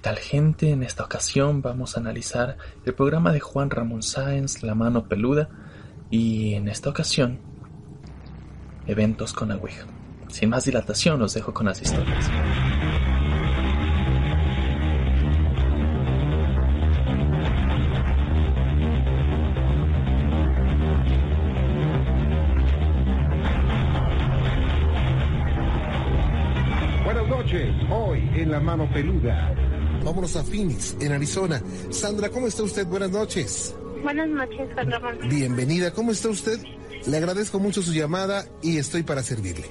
tal gente? En esta ocasión vamos a analizar el programa de Juan Ramón Sáenz, La Mano Peluda, y en esta ocasión, eventos con Ouija. Sin más dilatación, os dejo con las historias. Buenas noches, hoy en La Mano Peluda. Vámonos a Phoenix, en Arizona. Sandra, ¿cómo está usted? Buenas noches. Buenas noches, Juan Ramón. Bienvenida, ¿cómo está usted? Le agradezco mucho su llamada y estoy para servirle.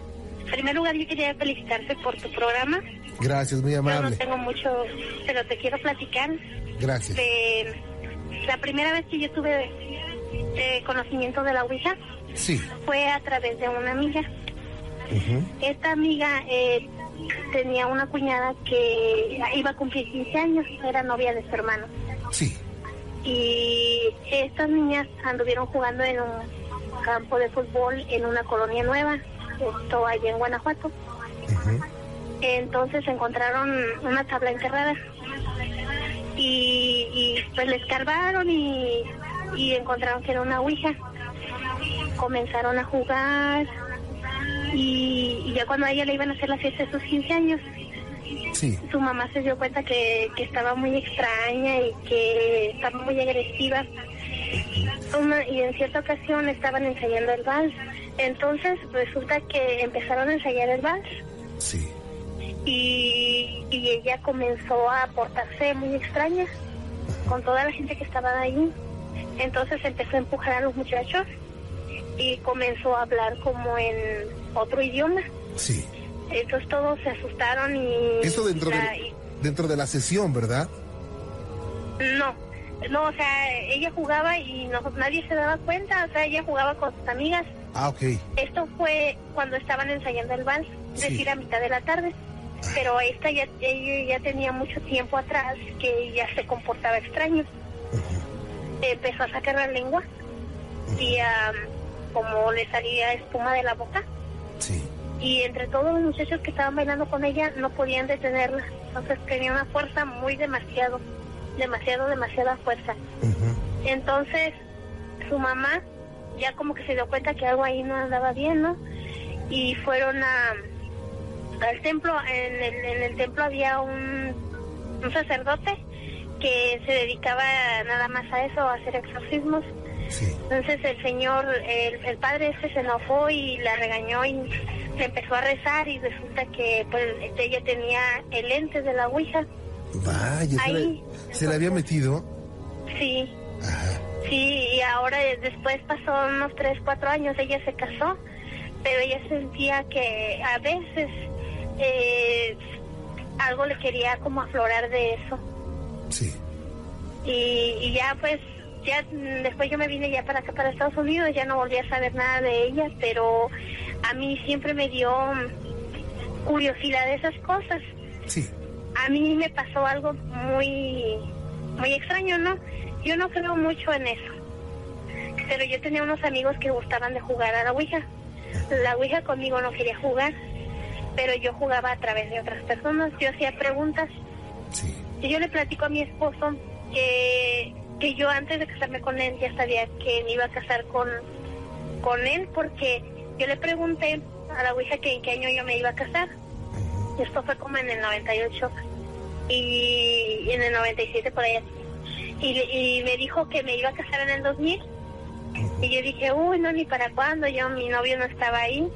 En primer lugar, yo quería felicitarte por tu programa. Gracias, muy Yo no amable. tengo mucho, pero te quiero platicar. Gracias. De la primera vez que yo tuve eh, conocimiento de la Ouija Sí. fue a través de una amiga. Esta amiga eh, tenía una cuñada que iba a cumplir 15 años, era novia de su hermano. Sí. Y estas niñas anduvieron jugando en un campo de fútbol en una colonia nueva, esto allá en Guanajuato. Entonces encontraron una tabla enterrada y, y, pues le escarbaron y, y encontraron que era una ouija. Comenzaron a jugar y, y ya cuando a ella le iban a hacer la fiesta de sus 15 años, Sí. su mamá se dio cuenta que, que estaba muy extraña y que estaba muy agresiva. Una- y en cierta ocasión estaban ensayando el vals. Entonces resulta que empezaron a ensayar el vals Sí. y, y ella comenzó a portarse muy extraña con toda la gente que estaba ahí. Entonces empezó a empujar a los muchachos y comenzó a hablar como en otro idioma. Sí. Entonces todos se asustaron y... Eso dentro la- de, dentro de la sesión, ¿verdad? No, no, o sea, ella jugaba y no, nadie se daba cuenta, o sea, ella jugaba con sus amigas. Ah, ok. Esto fue cuando estaban ensayando el vals, es Sí. decir, a mitad de la tarde. Pero esta ya, ella ya tenía mucho tiempo atrás que ella se comportaba extraño. Empezó a sacar la lengua y am, como le salía espuma de la boca. Sí. Y entre todos los muchachos que estaban bailando con ella no podían detenerla. Entonces tenía una fuerza muy demasiado, demasiado, demasiada fuerza. Entonces, su mamá ya como que se dio cuenta que algo ahí no andaba bien, ¿no? Y fueron a al templo, en el, en el templo había un, un sacerdote que se dedicaba nada más a eso, a hacer exorcismos. Sí. Entonces el señor, el, el padre este se enojó y la regañó y le empezó a rezar y resulta que pues ella tenía el lente de la Ouija. Vaya, se, Ahí. le, se le había metido. Sí, Ajá. Sí, y ahora después pasó unos 3, 4 años, ella se casó, pero ella sentía que a veces eh, algo le quería como aflorar de eso. Sí. Y, y ya pues, ya después yo me vine ya para acá, para Estados Unidos, ya no volví a saber nada de ella, pero a mí siempre me dio curiosidad de esas cosas. Sí. A mí me pasó algo muy, muy extraño, ¿no? Yo no creo mucho en eso. Pero yo tenía unos amigos que gustaban de jugar a la Ouija. La Ouija conmigo no quería jugar, pero yo jugaba a través de otras personas. Yo hacía preguntas. Sí. Y yo le platico a mi esposo que, que yo antes de casarme con él ya sabía que me iba a casar con, con él porque yo le pregunté a la Ouija que en qué año yo me iba a casar. Esto fue como en el 98 y en el 97 por allá. Y, y me dijo que me iba a casar en el 2000. Y yo dije, uy, no, ni para cuándo. Yo, mi novio no estaba ahí.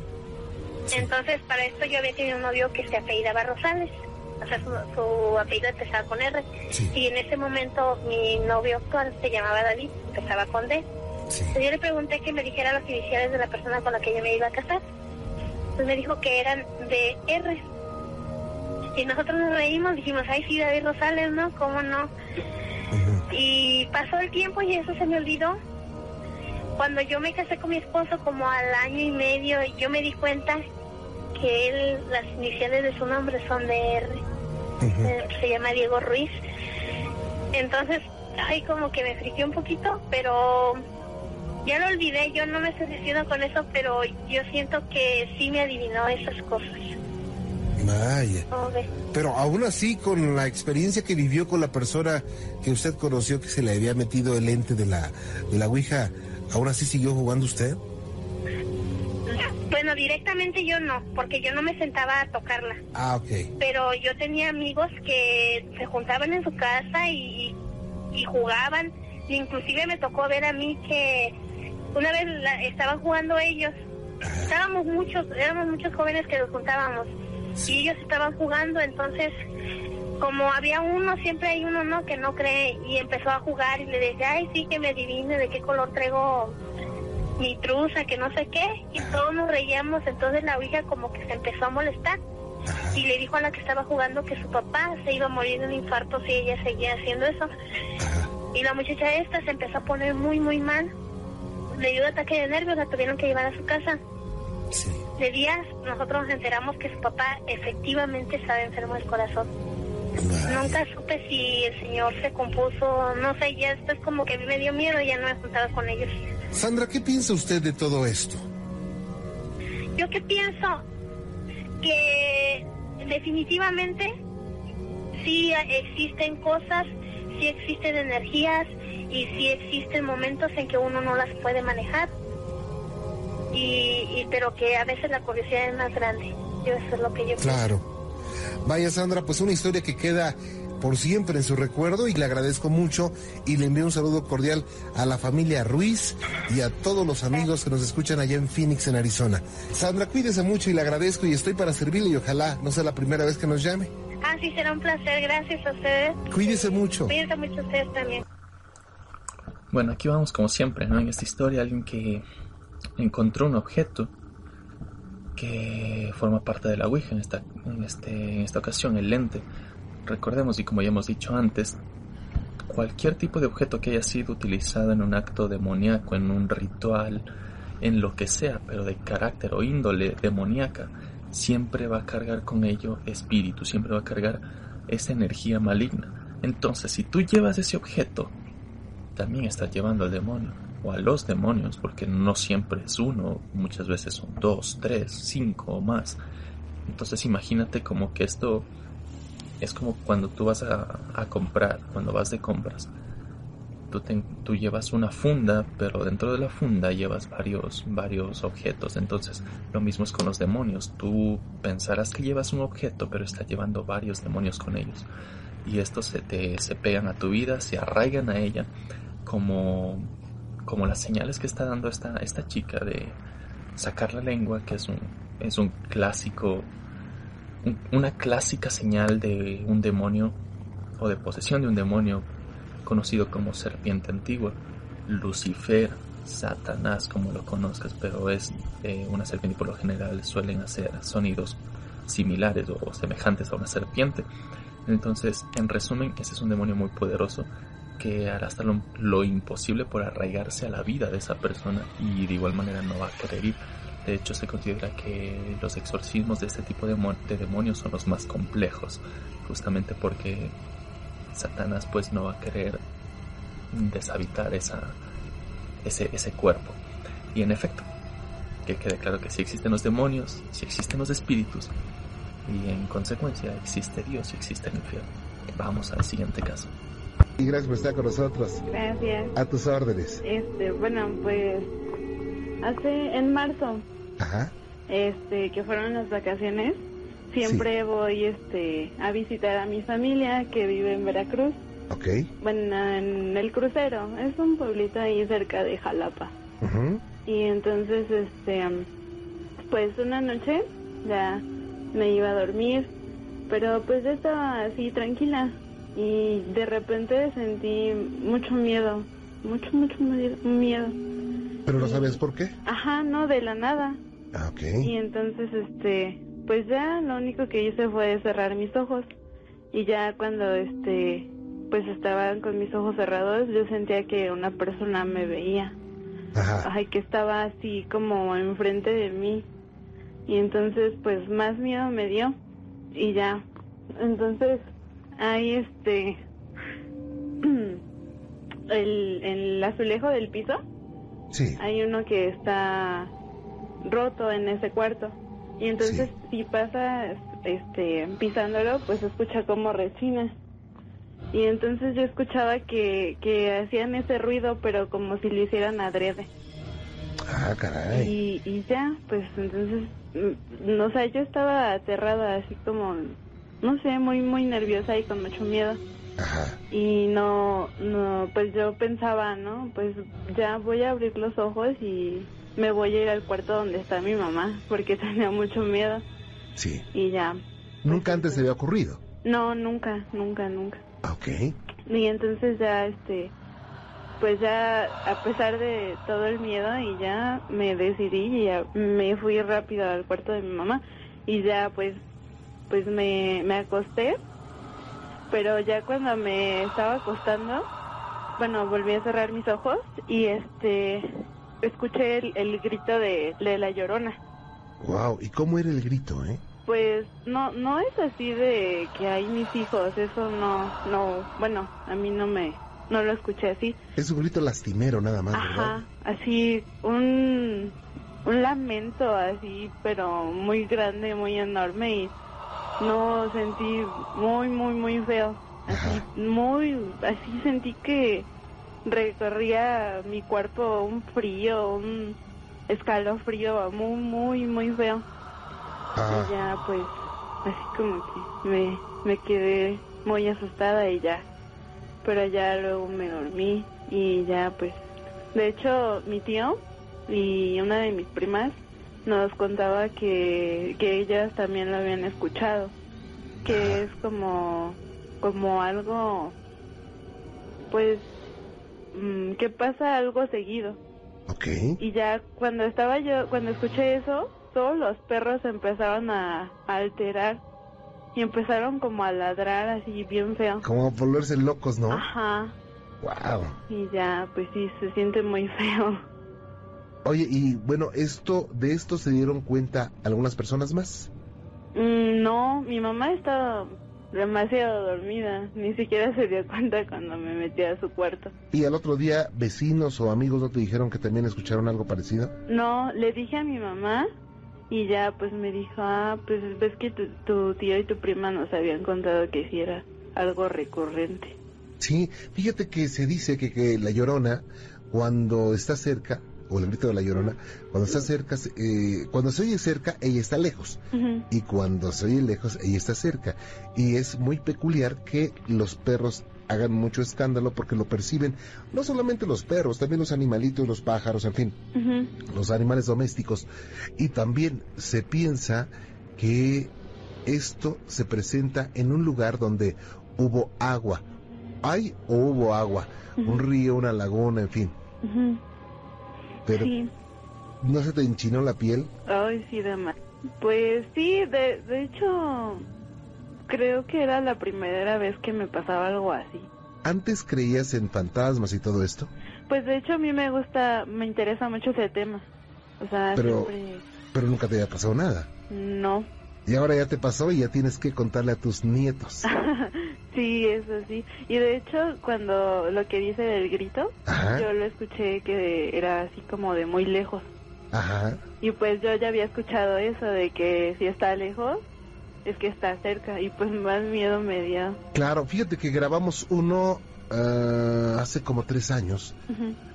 Entonces, para esto yo había tenido un novio que se apellidaba Rosales. O sea, su, su apellido empezaba con R. Sí. Y en ese momento mi novio actual se llamaba David, empezaba con D. Sí. Entonces, yo le pregunté que me dijera las iniciales de la persona con la que yo me iba a casar. Entonces me dijo que eran de R. Y nosotros nos reímos, dijimos, ay, sí, David Rosales, ¿no? ¿Cómo no? Y pasó el tiempo y eso se me olvidó. Cuando yo me casé con mi esposo, como al año y medio, yo me di cuenta que él, las iniciales de su nombre son de R. Eh, Se llama Diego Ruiz. Entonces, ay, como que me friqué un poquito, pero ya lo olvidé. Yo no me obsesiono con eso, pero yo siento que sí me adivinó esas cosas. Vaya. Pero aún así, con la experiencia que vivió con la persona que usted conoció que se le había metido el ente de la, de la Ouija, ¿aún así siguió jugando usted? Bueno, directamente yo no, porque yo no me sentaba a tocarla. Ah, ok. Pero yo tenía amigos que se juntaban en su casa y, y jugaban. Inclusive me tocó ver a mí que una vez la- estaban jugando ellos. Estábamos muchos, éramos muchos jóvenes que nos juntábamos. Y ellos estaban jugando, entonces como había uno, siempre hay uno no que no cree y empezó a jugar y le decía, ay sí que me adivine de qué color traigo mi truza, que no sé qué, y todos nos reíamos, entonces la ouija como que se empezó a molestar y le dijo a la que estaba jugando que su papá se iba a morir de un infarto si ella seguía haciendo eso. Y la muchacha esta se empezó a poner muy, muy mal. Le dio ataque de nervios, la tuvieron que llevar a su casa. Sí. De días nosotros nos enteramos que su papá efectivamente estaba enfermo del corazón. Nunca supe si el señor se compuso, no sé, ya esto es como que a mí me dio miedo y ya no me juntaba con ellos. Sandra, ¿qué piensa usted de todo esto? Yo que pienso que definitivamente sí existen cosas, sí existen energías y sí existen momentos en que uno no las puede manejar. Y, y- pero que a veces la curiosidad es más grande. Yo eso es lo que yo Claro. Vaya Sandra, pues una historia que queda por siempre en su recuerdo y le agradezco mucho y le envío un saludo cordial a la familia Ruiz y a todos los amigos que nos escuchan allá en Phoenix, en Arizona. Sandra, cuídese mucho y le agradezco y estoy para servirle y ojalá no sea la primera vez que nos llame. Ah, sí, será un placer. Gracias a ustedes. Cuídese mucho. Cuídense mucho ustedes también. Bueno, aquí vamos como siempre, ¿no? En esta historia, alguien que encontró un objeto que forma parte de la Ouija en esta, en este, en esta ocasión, el lente. Recordemos, y como ya hemos dicho antes, cualquier tipo de objeto que haya sido utilizado en un acto demoníaco, en un ritual, en lo que sea, pero de carácter o índole demoníaca, siempre va a cargar con ello espíritu, siempre va a cargar esa energía maligna. Entonces, si tú llevas ese objeto, también estás llevando al demonio o a los demonios, porque no siempre es uno, muchas veces son dos, tres, cinco o más. Entonces imagínate como que esto es como cuando tú vas a, comprar, cuando vas de compras. Tú, te- tú llevas una funda, pero dentro de la funda llevas varios, varios objetos. Entonces, lo mismo es con los demonios. Tú pensarás que llevas un objeto, pero estás llevando varios demonios con ellos. Y estos se te se pegan a tu vida, se arraigan a ella, como, como las señales que está dando esta, esta chica de sacar la lengua, que es un, es un clásico, una clásica señal de un demonio o de posesión de un demonio conocido como serpiente antigua, Lucifer, Satanás, como lo conozcas, pero es eh, una serpiente y por lo general suelen hacer sonidos similares o semejantes a una serpiente. Entonces, en resumen, ese es un demonio muy poderoso que hará hasta lo, lo imposible por arraigarse a la vida de esa persona y de igual manera no va a querer ir. De hecho, se considera que los exorcismos de este tipo de, mo- de demonios son los más complejos, justamente porque Satanás pues no va a querer deshabitar esa, ese, ese cuerpo. Y en efecto, que quede claro que si existen los demonios, si existen los espíritus, y en consecuencia existe Dios y existe el infierno. Vamos al siguiente caso. Y gracias por estar con nosotros. Gracias. A tus órdenes. Este, bueno, pues hace en marzo, Ajá. este, que fueron las vacaciones, siempre voy este a visitar a mi familia que vive en Veracruz. Ok. Bueno, en el crucero, es un pueblito ahí cerca de Jalapa. Ujú. Y entonces, este, pues una noche ya me iba a dormir, pero pues ya estaba así tranquila y de repente sentí mucho miedo, mucho, mucho miedo- miedo. Pero no sabes por qué. Ajá, no, de la nada. Ah, ok. Y entonces, este, pues ya lo único que hice fue cerrar mis ojos. Y ya cuando, este, pues estaban con mis ojos cerrados, yo sentía que una persona me veía. Ajá. Ay, que estaba así como enfrente de mí. Y entonces, pues más miedo me dio. Y ya. Entonces, ahí este. el, el azulejo del piso, Sí. hay uno que está roto en ese cuarto. Y entonces, si pasa este, pisándolo, pues escucha como rechina. Y entonces yo escuchaba que, que hacían ese ruido, pero como si lo hicieran adrede. Ah, caray. Y, y ya, pues entonces, mm, no sé, yo estaba aterrada, así como, no sé, muy, muy nerviosa y con mucho miedo. Ajá. Y no, no, pues yo pensaba, ¿no? Pues ya voy a abrir los ojos y me voy a ir al cuarto donde está mi mamá, porque tenía mucho miedo. Sí. Y ya. Nunca antes se había ocurrido. No, nunca, nunca, nunca. Ah, Ok. Y entonces ya, este, pues ya, a pesar de todo el miedo, y ya me decidí y ya me fui rápido al cuarto de mi mamá y ya, pues, pues me, me acosté. Pero ya cuando me estaba acostando, bueno, volví a cerrar mis ojos y este, escuché el, el grito de, de la llorona. Wow. ¿Y cómo era el grito, eh? Pues no, no es así de que hay mis hijos, eso no, no, bueno, a mí no me, no lo escuché así. Es un grito lastimero nada más, Ajá, ¿verdad? así un, un lamento así, pero muy grande, muy enorme y no sentí muy, muy, muy feo. Así, Ajá. muy, así sentí que recorría mi cuerpo un frío, un escalofrío muy, muy, muy feo. Ah, Y ya pues así como que me, me quedé muy asustada y ya. Pero ya luego me dormí y ya pues. De hecho mi tío y una de mis primas nos contaba que, que ellas también lo habían escuchado. Que es como, como algo pues mm, que pasa algo seguido. ok. Y ya cuando estaba yo, cuando escuché eso, todos los perros empezaron a, a alterar y empezaron como a ladrar así bien feo. Como a volverse locos, ¿no? Ajá. Wow. Y ya, pues sí, se siente muy feo. Oye, y bueno, esto, de esto se dieron cuenta algunas personas más. Mm, no, mi mamá estaba demasiado dormida, ni siquiera se dio cuenta cuando me metí a su cuarto. Y al otro día, vecinos o amigos no te dijeron que también escucharon algo parecido. No, le dije a mi mamá y ya pues me dijo, ah, pues ves que tu, tu tío y tu prima nos habían contado que sí era algo recurrente. Sí, fíjate que se dice que, que la llorona, cuando está cerca, o el grito de la llorona, cuando está cerca, se- eh, cuando se oye cerca, ella está lejos. Y cuando se oye lejos, ella está cerca. Y es muy peculiar que los perros hagan mucho escándalo porque lo perciben, no solamente los perros, también los animalitos, los pájaros, en fin, los animales domésticos. Y también se piensa que esto se presenta en un lugar donde hubo agua. Hay o hubo agua, un río, una laguna, en fin. Pero Sí, no se te enchinó la piel. ay, sí, demás. Pues sí, de, de hecho, creo que era la primera vez que me pasaba algo así. ¿Antes creías en fantasmas y todo esto? Pues de hecho a mí me gusta, me interesa mucho ese tema. O sea, Pero- siempre... Pero nunca te había pasado nada. No. Y ahora ya te pasó y ya tienes que contarle a tus nietos. sí, eso sí. Y de hecho, cuando lo que dice del grito, Ajá, yo lo escuché que era así como de muy lejos. ajá. Y pues yo ya había escuchado eso de que si está lejos, es que está cerca. Y pues más miedo me dio. Claro, fíjate que grabamos uno ah, hace como tres años,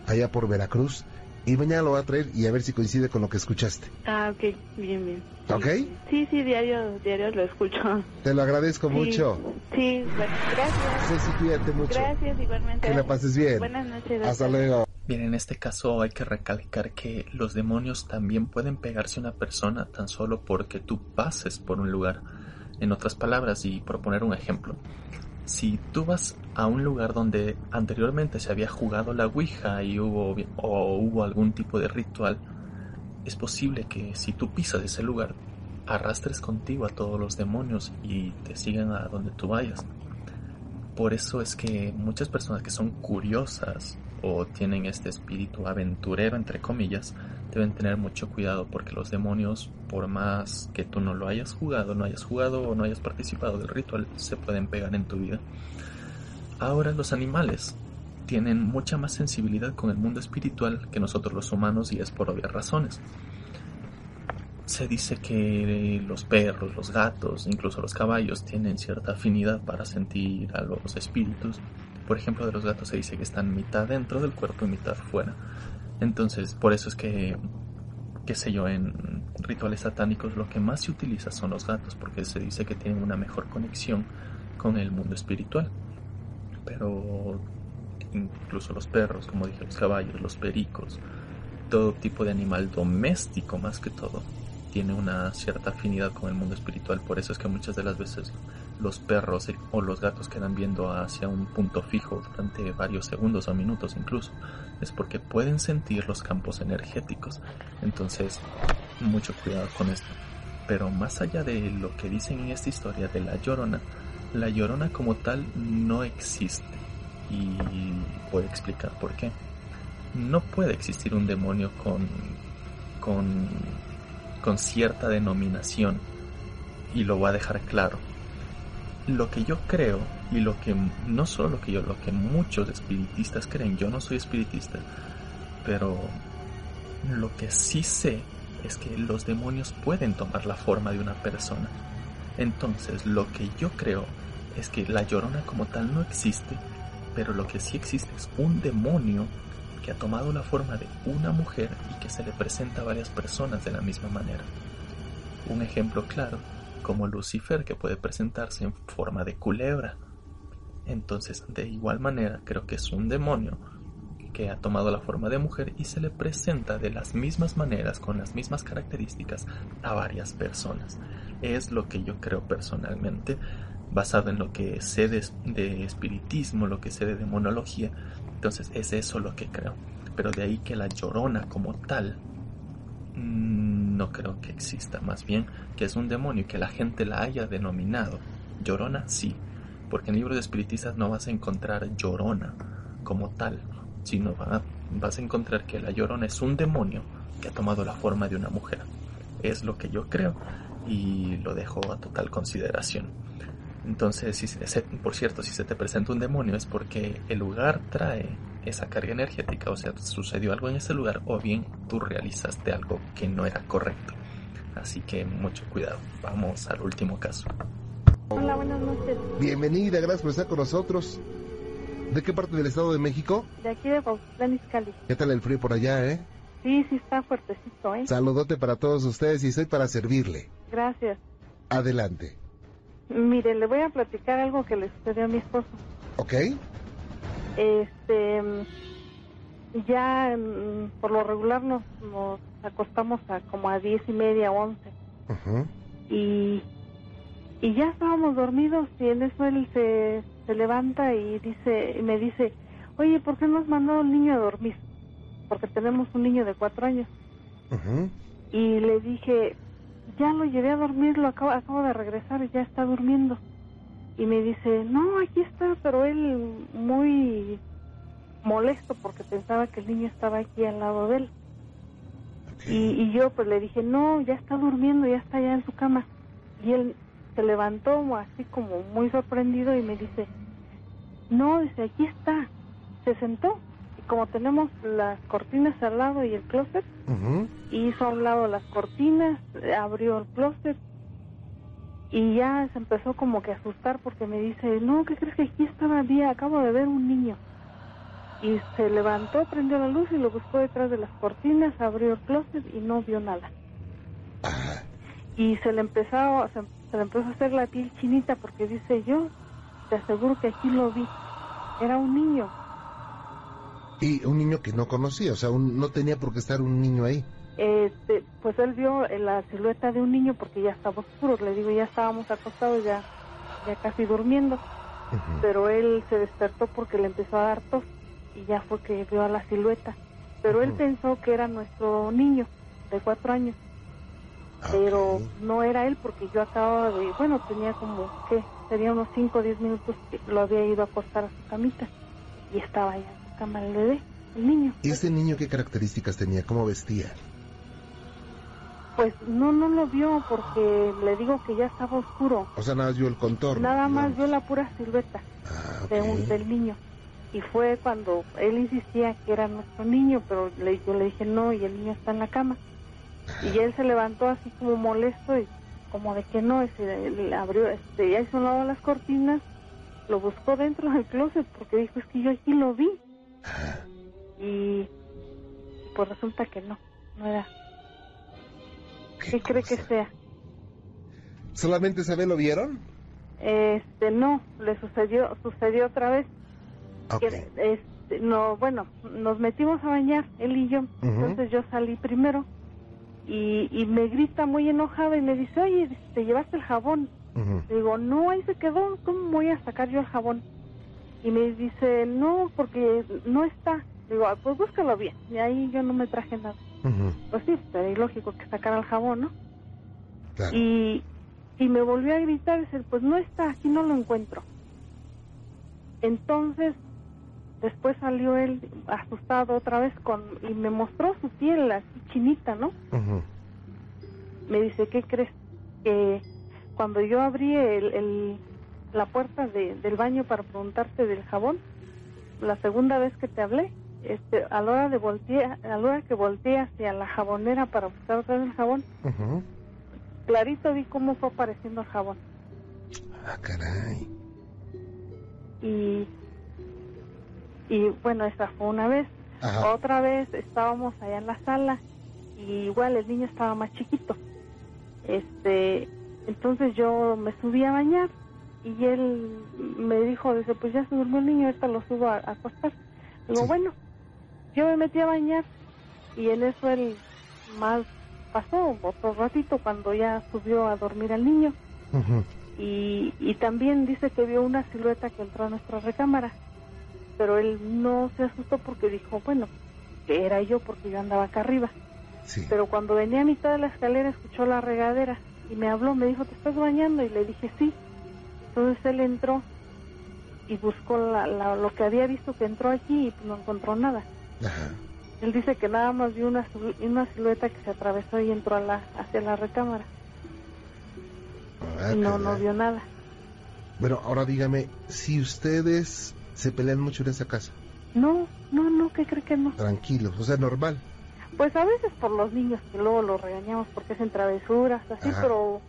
allá por Veracruz. Y mañana lo voy a traer y a ver si coincide con lo que escuchaste. Ah, ok, bien, bien. ¿Ok? Sí, sí, diario, diario lo escucho. Te lo agradezco Sí. mucho. Sí, bueno, gracias. Ceci, cuídate mucho. Gracias, igualmente. Que la pases bien. Buenas noches. Hasta luego. Bien, en este caso hay que recalcar que los demonios también pueden pegarse a una persona tan solo porque tú pases por un lugar. En otras palabras, y por poner un ejemplo, si tú vas a un lugar donde anteriormente se había jugado la Ouija y hubo, o hubo algún tipo de ritual, es posible que si tú pisas ese lugar, arrastres contigo a todos los demonios y te sigan a donde tú vayas. Por eso es que muchas personas que son curiosas o tienen este espíritu aventurero, entre comillas, deben tener mucho cuidado porque los demonios, por más que tú no lo hayas jugado, no hayas jugado o no hayas participado del ritual, se pueden pegar en tu vida. Ahora los animales tienen mucha más sensibilidad con el mundo espiritual que nosotros los humanos y es por obvias razones. se dice que los perros, los gatos, incluso los caballos tienen cierta afinidad para sentir a los espíritus. Por ejemplo, de los gatos se dice que están mitad dentro del cuerpo y mitad fuera. Entonces, por eso es que, qué sé yo, en rituales satánicos lo que más se utiliza son los gatos, porque se dice que tienen una mejor conexión con el mundo espiritual. Pero incluso los perros, como dije, los caballos, los pericos, todo tipo de animal doméstico más que todo, tiene una cierta afinidad con el mundo espiritual. Por eso es que muchas de las veces los perros o los gatos quedan viendo hacia un punto fijo durante varios segundos o minutos incluso. Es porque pueden sentir los campos energéticos. Entonces, mucho cuidado con esto. Pero más allá de lo que dicen en esta historia de la llorona, la llorona como tal no existe. Y voy a explicar por qué. No puede existir un demonio con, con con cierta denominación y lo voy a dejar claro. Lo que yo creo y lo que no solo lo que yo, lo que muchos espiritistas creen, yo no soy espiritista, pero lo que sí sé es que los demonios pueden tomar la forma de una persona. Entonces, lo que yo creo es que la llorona como tal no existe, pero lo que sí existe es un demonio que ha tomado la forma de una mujer y que se le presenta a varias personas de la misma manera. Un ejemplo claro, como Lucifer que puede presentarse en forma de culebra. Entonces, de igual manera, creo que es un demonio que ha tomado la forma de mujer y se le presenta de las mismas maneras, con las mismas características, a varias personas. Es lo que yo creo personalmente, basado en lo que sé de, espiritismo, lo que sé de demonología, entonces es eso lo que creo. Pero de ahí que la llorona como tal, mm, no creo que exista. Más bien que es un demonio y que la gente la haya denominado. Llorona sí. Porque en libros de espiritistas no vas a encontrar llorona como tal. Sino vas a encontrar que la llorona es un demonio que ha tomado la forma de una mujer. Es lo que yo creo y lo dejo a total consideración. Entonces, si por cierto, si se te presenta un demonio es porque el lugar trae esa carga energética, o sea, sucedió algo en ese lugar o bien tú realizaste algo que no era correcto. Así que mucho cuidado. Vamos al último caso. Hola, buenas noches. Bienvenida, gracias por estar con nosotros. ¿De qué parte del Estado de México? De aquí de Izcalli. ¿Qué tal el frío por allá, eh? Sí, sí está fuertecito, ¿eh? Saludote para todos ustedes y estoy para servirle. Gracias. Adelante. Mire, le voy a platicar algo que le sucedió a mi esposo. ¿Ok? Este, ya mm, por lo regular nos, nos acostamos a como a diez y media, once. Y, y ya estábamos dormidos y en eso él se, se levanta y dice y me dice, oye, ¿por qué no has mandado al niño a dormir? Porque tenemos un niño de cuatro años. Y le dije, ya lo llevé a dormir, lo acabo, acabo de regresar y ya está durmiendo. Y me dice, no, aquí está, pero él muy molesto porque pensaba que el niño estaba aquí al lado de él. Y, y yo pues le dije, no, ya está durmiendo, ya está allá en su cama. Y él se levantó así como muy sorprendido y me dice, no, dice, aquí está. Se sentó y como tenemos las cortinas al lado y el closet, Ujú. hizo a un lado las cortinas, abrió el closet y ya se empezó como que a asustar porque me dice, no, ¿qué crees que aquí estaba bien? Acabo de ver un niño. Y se levantó, prendió la luz y lo buscó detrás de las cortinas, abrió el closet y no vio nada. Y se le empezó, se, se le empezó a hacer la piel chinita porque dice yo, te aseguro que aquí lo vi. Era un niño. y un niño que no conocía, o sea, un- no tenía por qué estar un niño ahí. Este, pues él vio la silueta de un niño porque ya estaba oscuro. Le digo, ya estábamos acostados, ya, ya casi durmiendo. Pero él se despertó porque le empezó a dar tos y ya fue que vio a la silueta. Pero él pensó que era nuestro niño de cuatro años, Ah, pero no era él porque yo acababa de, bueno, tenía como, ¿qué? Sería unos cinco o diez minutos que lo había ido a acostar a su camita y estaba allá en su cama el bebé, el niño. ¿Y este niño qué características tenía? ¿Cómo vestía? Pues no, no lo vio porque le digo que ya estaba oscuro. O sea, nada más vio el contorno. Nada más digamos. vio la pura silueta Ah, de un, del niño. Y fue cuando él insistía que era nuestro niño, pero le, yo le dije no y el niño está en la cama. Y él se levantó así como molesto y como de que no, le abrió, este, ya hizo un lado las cortinas, lo buscó dentro del closet porque dijo, es que yo aquí lo vi. Y pues resulta que no, no era. ¿Qué cree que sea? ¿Solamente esa vez lo vieron? Este, no, le sucedió, sucedió otra vez. Que este, no bueno nos metimos a bañar él y yo entonces yo salí primero y, y me grita muy enojada y me dice oye te llevaste el jabón. Le digo no ahí se quedó cómo voy a sacar yo el jabón y me dice no porque no está digo "Ah, pues búscalo bien y ahí yo no me traje nada Pues sí sería lógico que sacara el jabón no Claro. y, y me volvió a gritar, dice, pues no está, aquí no lo encuentro. Entonces, después salió él asustado otra vez con y me mostró su piel así chinita, ¿no? Me dice, ¿qué crees? Que cuando yo abrí el, el- la puerta de- del baño para preguntarte del jabón, la segunda vez que te hablé, este, a la hora de voltear, a la hora que volteé hacia la jabonera para buscar otra vez el jabón, clarito vi cómo fue apareciendo el jabón. Ah, caray. y y bueno esa fue una vez Ajá. otra vez estábamos allá en la sala y igual el niño estaba más chiquito este entonces yo me subí a bañar y él me dijo dice pues ya se durmió el niño ahorita lo subo a, a acostar digo Sí. bueno yo me metí a bañar y en eso él más pasó otro ratito cuando ya subió a dormir al niño y, y también dice que vio una silueta que entró a nuestra recámara, pero él no se asustó porque dijo, bueno, que era yo porque yo andaba acá arriba. Sí. Pero cuando venía a mitad de la escalera escuchó la regadera y me habló, me dijo, ¿te estás bañando? Y le dije, sí. Entonces él entró y buscó la, la- lo que había visto que entró allí y no encontró nada. Ajá. Él dice que nada más vio una, una silueta que se atravesó y entró a la, hacia la recámara Ah, y no, no vio nada. Bueno, ahora dígame, si ustedes se pelean mucho en esa casa, No, no, no, ¿qué cree que no? tranquilos, o sea, normal. Pues a veces por los niños que luego los regañamos porque hacen travesuras, así, Ajá. pero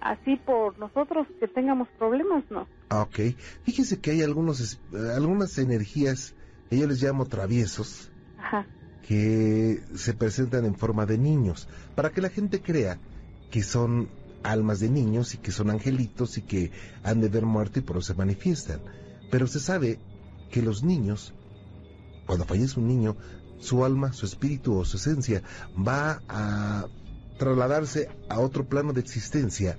así por nosotros que tengamos problemas, no. Ah, ok. Fíjense que hay algunos, eh, algunas energías, que yo les llamo traviesos, Ajá, que se presentan en forma de niños, para que la gente crea que son almas de niños y que son angelitos y que han de ver muerto y por eso se manifiestan. Pero se sabe que los niños, cuando fallece un niño, su alma, su espíritu o su esencia va a trasladarse a otro plano de existencia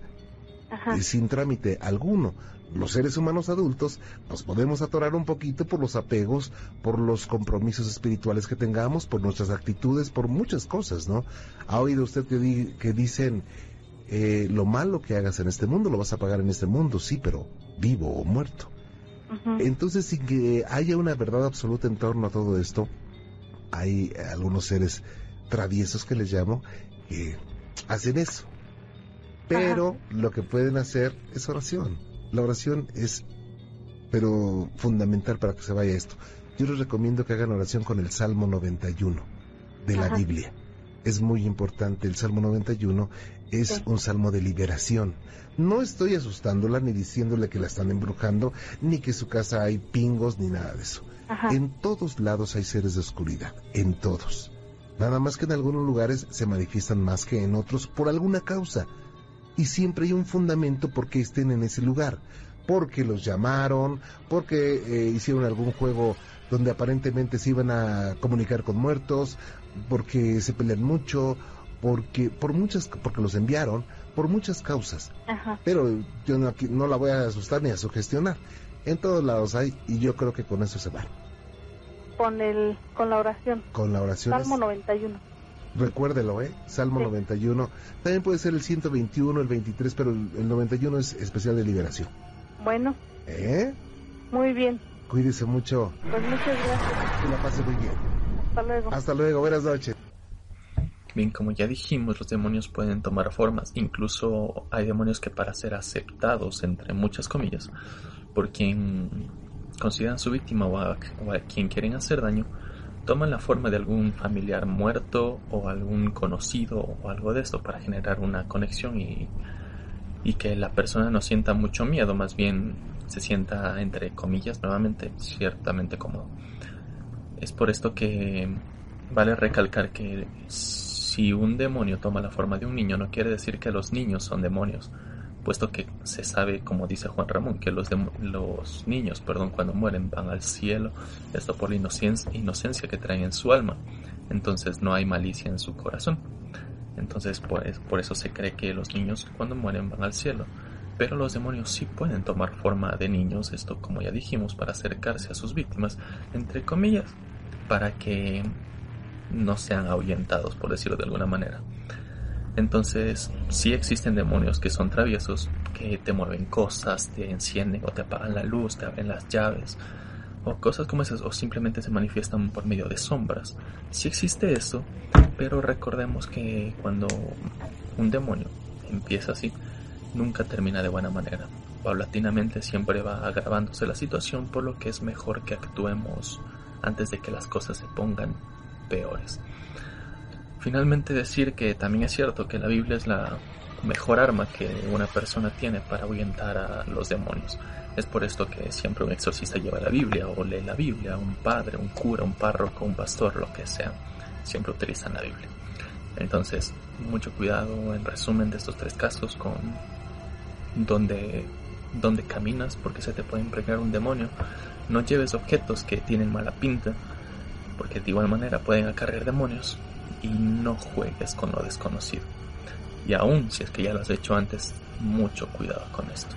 ajá, eh, sin trámite alguno. Los seres humanos adultos nos podemos atorar un poquito por los apegos, por los compromisos espirituales que tengamos, por nuestras actitudes, por muchas cosas, ¿no? ¿Ha oído usted que, di- que dicen, eh, lo malo que hagas en este mundo lo vas a pagar en este mundo? Sí, pero vivo o muerto. Entonces, sin que haya una verdad absoluta en torno a todo esto, hay algunos seres traviesos que les llamo, que hacen eso. Pero lo que pueden hacer es oración. La oración es, pero fundamental para que se vaya esto. Yo les recomiendo que hagan oración con el Salmo 91 de la Ajá. Biblia. Es muy importante. El Salmo 91 es Sí. un salmo de liberación. No estoy asustándola ni diciéndole que la están embrujando, ni que en su casa hay pingos, ni nada de eso. ajá, En todos lados hay seres de oscuridad, en todos. Nada más que en algunos lugares se manifiestan más que en otros por alguna causa. Y siempre hay un fundamento por qué estén en ese lugar. Porque los llamaron, porque eh, hicieron algún juego donde aparentemente se iban a comunicar con muertos, porque se pelean mucho, porque por muchas porque los enviaron, por muchas causas. ajá. Pero yo no, aquí- no la voy a asustar ni a sugestionar. En todos lados hay y yo creo que con eso se va. Con el, con la oración. Con la oración. es- Salmo 91. Recuérdelo, ¿eh? Salmo Sí. 91. También puede ser el 121, el 23, pero el, el 91 es especial de liberación. Bueno, ¿Eh? muy bien. Cuídese mucho. Pues muchas gracias. Que la pase muy bien. Hasta luego. Hasta luego. Buenas noches. Bien, como ya dijimos, los demonios pueden tomar formas. Incluso hay demonios que para ser aceptados, entre muchas comillas, por quien consideran su víctima o a, o a quien quieren hacer daño, toman la forma de algún familiar muerto o algún conocido o algo de esto para generar una conexión y, y que la persona no sienta mucho miedo, más bien se sienta entre comillas nuevamente ciertamente cómodo. Es por esto que vale recalcar que si un demonio toma la forma de un niño no quiere decir que los niños son demonios, puesto que se sabe, como dice Juan Ramón, que los, los niños, perdón, cuando mueren van al cielo, esto por la inocencia, que traen en su alma, entonces no hay malicia en su corazón. Entonces por eso se cree que los niños cuando mueren van al cielo. Pero los demonios sí pueden tomar forma de niños, esto como ya dijimos, para acercarse a sus víctimas, entre comillas, para que no sean ahuyentados, por decirlo de alguna manera. Entonces, sí existen demonios que son traviesos, que te mueven cosas, te encienden o te apagan la luz, te abren las llaves, o cosas como esas, o simplemente se manifiestan por medio de sombras. Sí existe eso, pero recordemos que cuando un demonio empieza así, nunca termina de buena manera. Paulatinamente siempre va agravándose la situación, por lo que es mejor que actuemos antes de que las cosas se pongan peores. Finalmente decir que también es cierto que la Biblia es la mejor arma que una persona tiene para ahuyentar a los demonios. Es por esto que siempre un exorcista lleva la Biblia o lee la Biblia, un padre, un cura, un párroco, un pastor, lo que sea, siempre utilizan la Biblia. Entonces, mucho cuidado en resumen de estos tres casos con donde, donde caminas porque se te puede impregnar un demonio. No lleves objetos que tienen mala pinta porque de igual manera pueden acarrear demonios y no juegues con lo desconocido. Y aún si es que ya lo has hecho antes, mucho cuidado con esto.